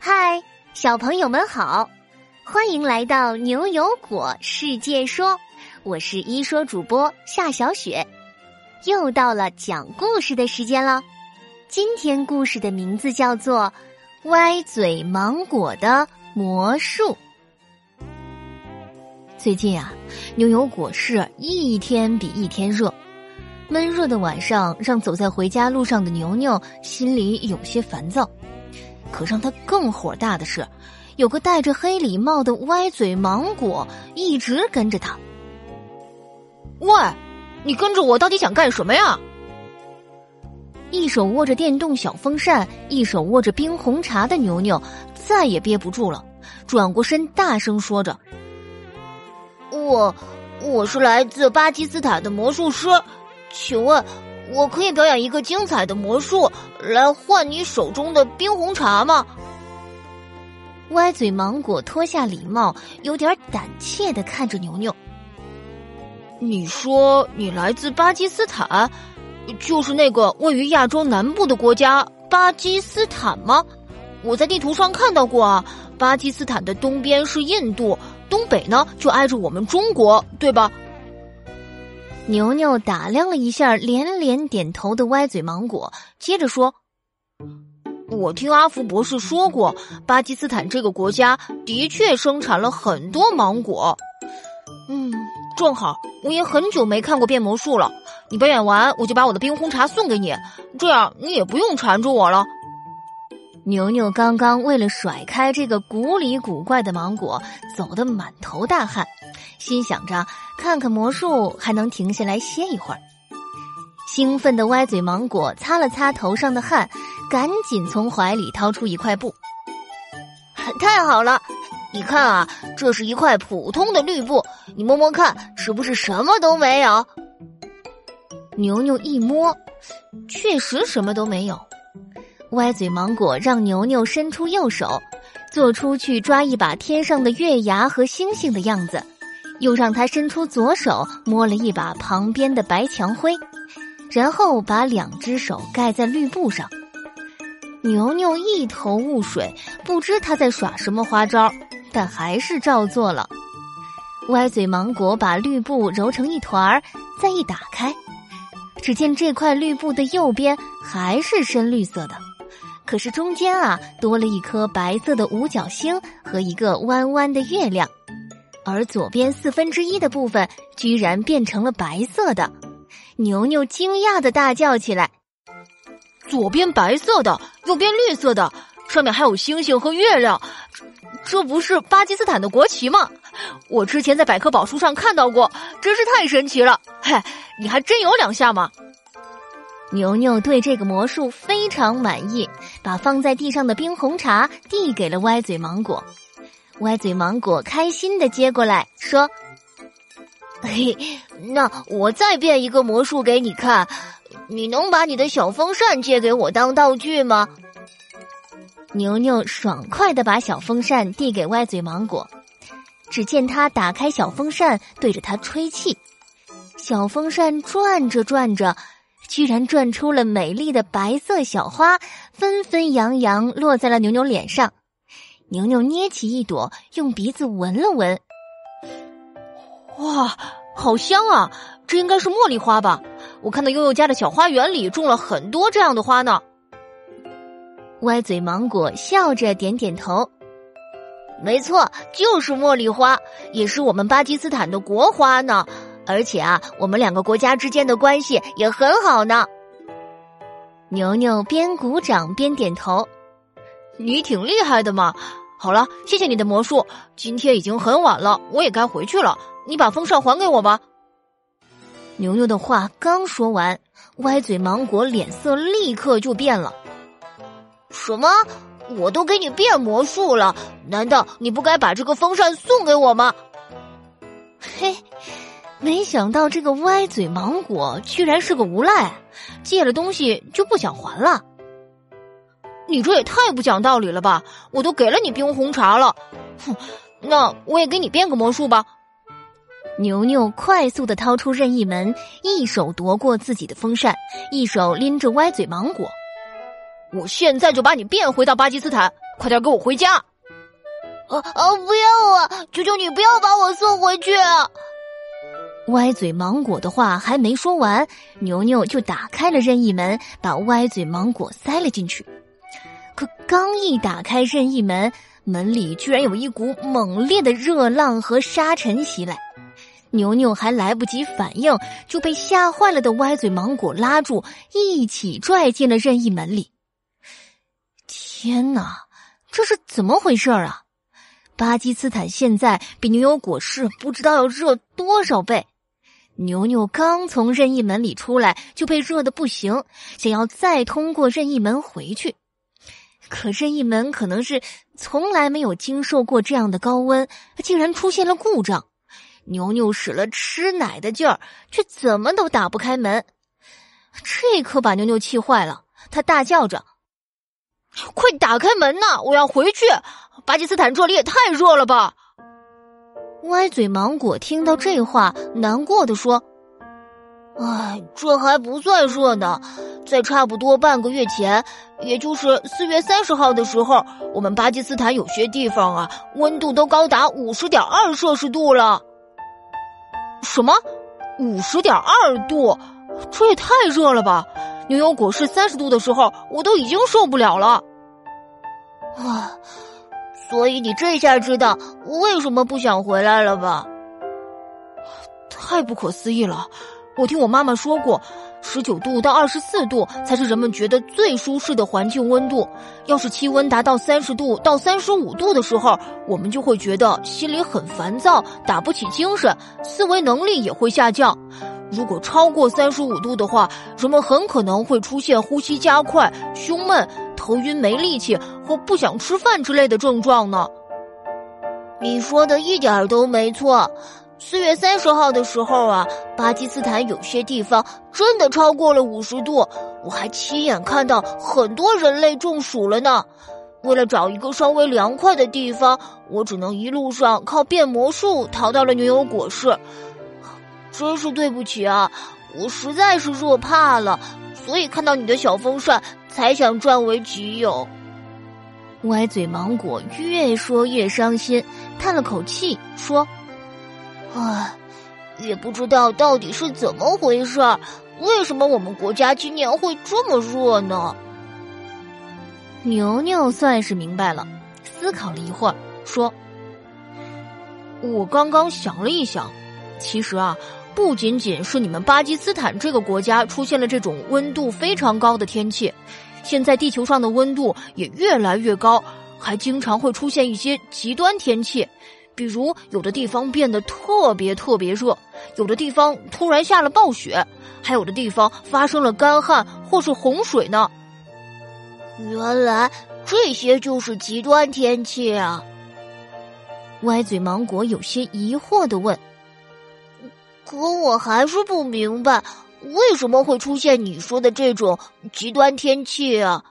嗨，小朋友们好，欢迎来到牛油果世界说，我是一说主播夏小雪，又到了讲故事的时间了。今天故事的名字叫做《歪嘴芒果的魔术》。最近啊，牛油果市一天比一天热，闷热的晚上让走在回家路上的牛牛心里有些烦躁。可让他更火大的是，有个戴着黑礼帽的歪嘴芒果一直跟着他。喂，你跟着我到底想干什么呀？一手握着电动小风扇，一手握着冰红茶的牛牛再也憋不住了，转过身大声说着。我，我是来自巴基斯坦的魔术师，请问，我可以表演一个精彩的魔术来换你手中的冰红茶吗？歪嘴芒果脱下礼帽，有点胆怯的看着牛牛。你说你来自巴基斯坦，就是那个位于亚洲南部的国家巴基斯坦吗？我在地图上看到过啊，巴基斯坦的东边是印度。东北呢，就挨着我们中国，对吧？牛牛打量了一下连连点头的歪嘴芒果，接着说：“我听阿福博士说过，巴基斯坦这个国家的确生产了很多芒果。嗯，正好我也很久没看过变魔术了。你表演完，我就把我的冰红茶送给你，这样你也不用缠着我了。”牛牛刚刚为了甩开这个古里古怪的芒果，走得满头大汗，心想着看看魔术还能停下来歇一会儿。兴奋的歪嘴芒果擦了擦头上的汗，赶紧从怀里掏出一块布。太好了，你看啊，这是一块普通的绿布，你摸摸看，是不是什么都没有？牛牛一摸，确实什么都没有。歪嘴芒果让牛牛伸出右手，做出去抓一把天上的月牙和星星的样子，又让他伸出左手摸了一把旁边的白墙灰，然后把两只手盖在绿布上。牛牛一头雾水，不知他在耍什么花招，但还是照做了。歪嘴芒果把绿布揉成一团儿，再一打开，只见这块绿布的右边还是深绿色的。可是中间啊，多了一颗白色的五角星和一个弯弯的月亮，而左边四分之一的部分居然变成了白色的。牛牛惊讶的大叫起来：“左边白色的，右边绿色的，上面还有星星和月亮，这不是巴基斯坦的国旗吗？我之前在百科宝书上看到过，真是太神奇了！嘿，你还真有两下吗？”牛牛对这个魔术非常满意，把放在地上的冰红茶递给了歪嘴芒果。歪嘴芒果开心的接过来说：“嘿，那我再变一个魔术给你看，你能把你的小风扇借给我当道具吗？”牛牛爽快的把小风扇递给歪嘴芒果，只见他打开小风扇，对着它吹气，小风扇转着转着。居然转出了美丽的白色小花，纷纷扬扬落在了牛牛脸上。牛牛捏起一朵，用鼻子闻了闻，哇，好香啊！这应该是茉莉花吧？我看到悠悠家的小花园里种了很多这样的花呢。歪嘴芒果笑着点点头，没错，就是茉莉花，也是我们巴基斯坦的国花呢。而且啊，我们两个国家之间的关系也很好呢。牛牛边鼓掌边点头，你挺厉害的嘛。好了，谢谢你的魔术。今天已经很晚了，我也该回去了。你把风扇还给我吧。牛牛的话刚说完，歪嘴芒果脸色立刻就变了。什么？我都给你变魔术了，难道你不该把这个风扇送给我吗？嘿。没想到这个歪嘴芒果居然是个无赖，借了东西就不想还了。你这也太不讲道理了吧！我都给了你冰红茶了，哼，那我也给你变个魔术吧。牛牛快速的掏出任意门，一手夺过自己的风扇，一手拎着歪嘴芒果。我现在就把你变回到巴基斯坦，快点跟我回家！啊啊！不要啊！求求你不要把我送回去！啊歪嘴芒果的话还没说完，牛牛就打开了任意门，把歪嘴芒果塞了进去。可刚一打开任意门，门里居然有一股猛烈的热浪和沙尘袭来。牛牛还来不及反应，就被吓坏了的歪嘴芒果拉住，一起拽进了任意门里。天哪，这是怎么回事啊？巴基斯坦现在比牛油果市不知道要热多少倍。牛牛刚从任意门里出来，就被热的不行，想要再通过任意门回去，可任意门可能是从来没有经受过这样的高温，竟然出现了故障。牛牛使了吃奶的劲儿，却怎么都打不开门，这可把牛牛气坏了。他大叫着：“快打开门呐！我要回去！巴基斯坦这里也太热了吧！”歪嘴芒果听到这话，难过的说：“哎，这还不算热呢，在差不多半个月前，也就是四月三十号的时候，我们巴基斯坦有些地方啊，温度都高达五十点二摄氏度了。”什么？五十点二度？这也太热了吧！牛油果是三十度的时候，我都已经受不了了。啊，所以你这下知道为什么不想回来了吧？太不可思议了！我听我妈妈说过。十九度到二十四度才是人们觉得最舒适的环境温度。要是气温达到三十度到三十五度的时候，我们就会觉得心里很烦躁，打不起精神，思维能力也会下降。如果超过三十五度的话，人们很可能会出现呼吸加快、胸闷、头晕、没力气和不想吃饭之类的症状呢。你说的一点都没错。四月三十号的时候啊，巴基斯坦有些地方真的超过了五十度，我还亲眼看到很多人类中暑了呢。为了找一个稍微凉快的地方，我只能一路上靠变魔术逃到了牛油果市。真是对不起啊，我实在是热怕了，所以看到你的小风扇才想占为己有。歪嘴芒果越说越伤心，叹了口气说。唉，也不知道到底是怎么回事儿，为什么我们国家今年会这么热呢？牛牛算是明白了，思考了一会儿，说：“我刚刚想了一想，其实啊，不仅仅是你们巴基斯坦这个国家出现了这种温度非常高的天气，现在地球上的温度也越来越高，还经常会出现一些极端天气。”比如，有的地方变得特别特别热，有的地方突然下了暴雪，还有的地方发生了干旱或是洪水呢。原来这些就是极端天气啊！歪嘴芒果有些疑惑的问：“可我还是不明白，为什么会出现你说的这种极端天气啊？”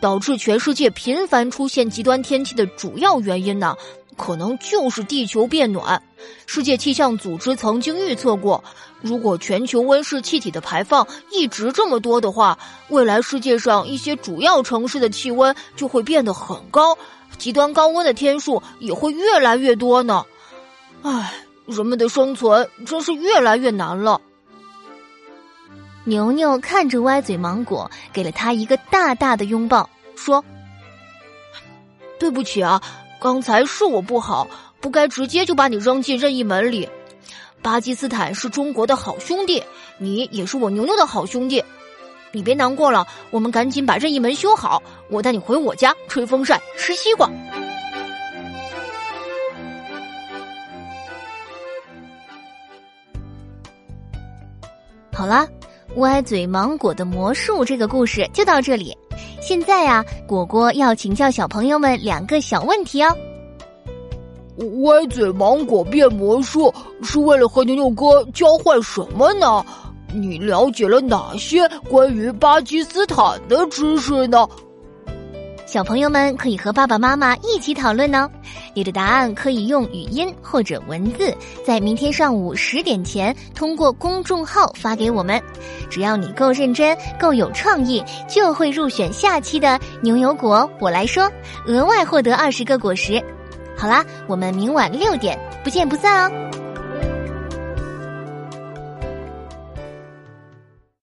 导致全世界频繁出现极端天气的主要原因呢？可能就是地球变暖。世界气象组织曾经预测过，如果全球温室气体的排放一直这么多的话，未来世界上一些主要城市的气温就会变得很高，极端高温的天数也会越来越多呢。唉，人们的生存真是越来越难了。牛牛看着歪嘴芒果，给了他一个大大的拥抱，说：“对不起啊。”刚才是我不好，不该直接就把你扔进任意门里。巴基斯坦是中国的好兄弟，你也是我牛牛的好兄弟。你别难过了，我们赶紧把任意门修好，我带你回我家吹风扇、吃西瓜。好啦，歪嘴芒果的魔术这个故事就到这里。现在啊，果果要请教小朋友们两个小问题哦。歪嘴芒果变魔术是为了和牛牛哥交换什么呢？你了解了哪些关于巴基斯坦的知识呢？小朋友们可以和爸爸妈妈一起讨论呢。你的答案可以用语音或者文字，在明天上午十点前通过公众号发给我们。只要你够认真、够有创意，就会入选下期的牛油果我来说，额外获得二十个果实。好啦，我们明晚六点不见不散哦。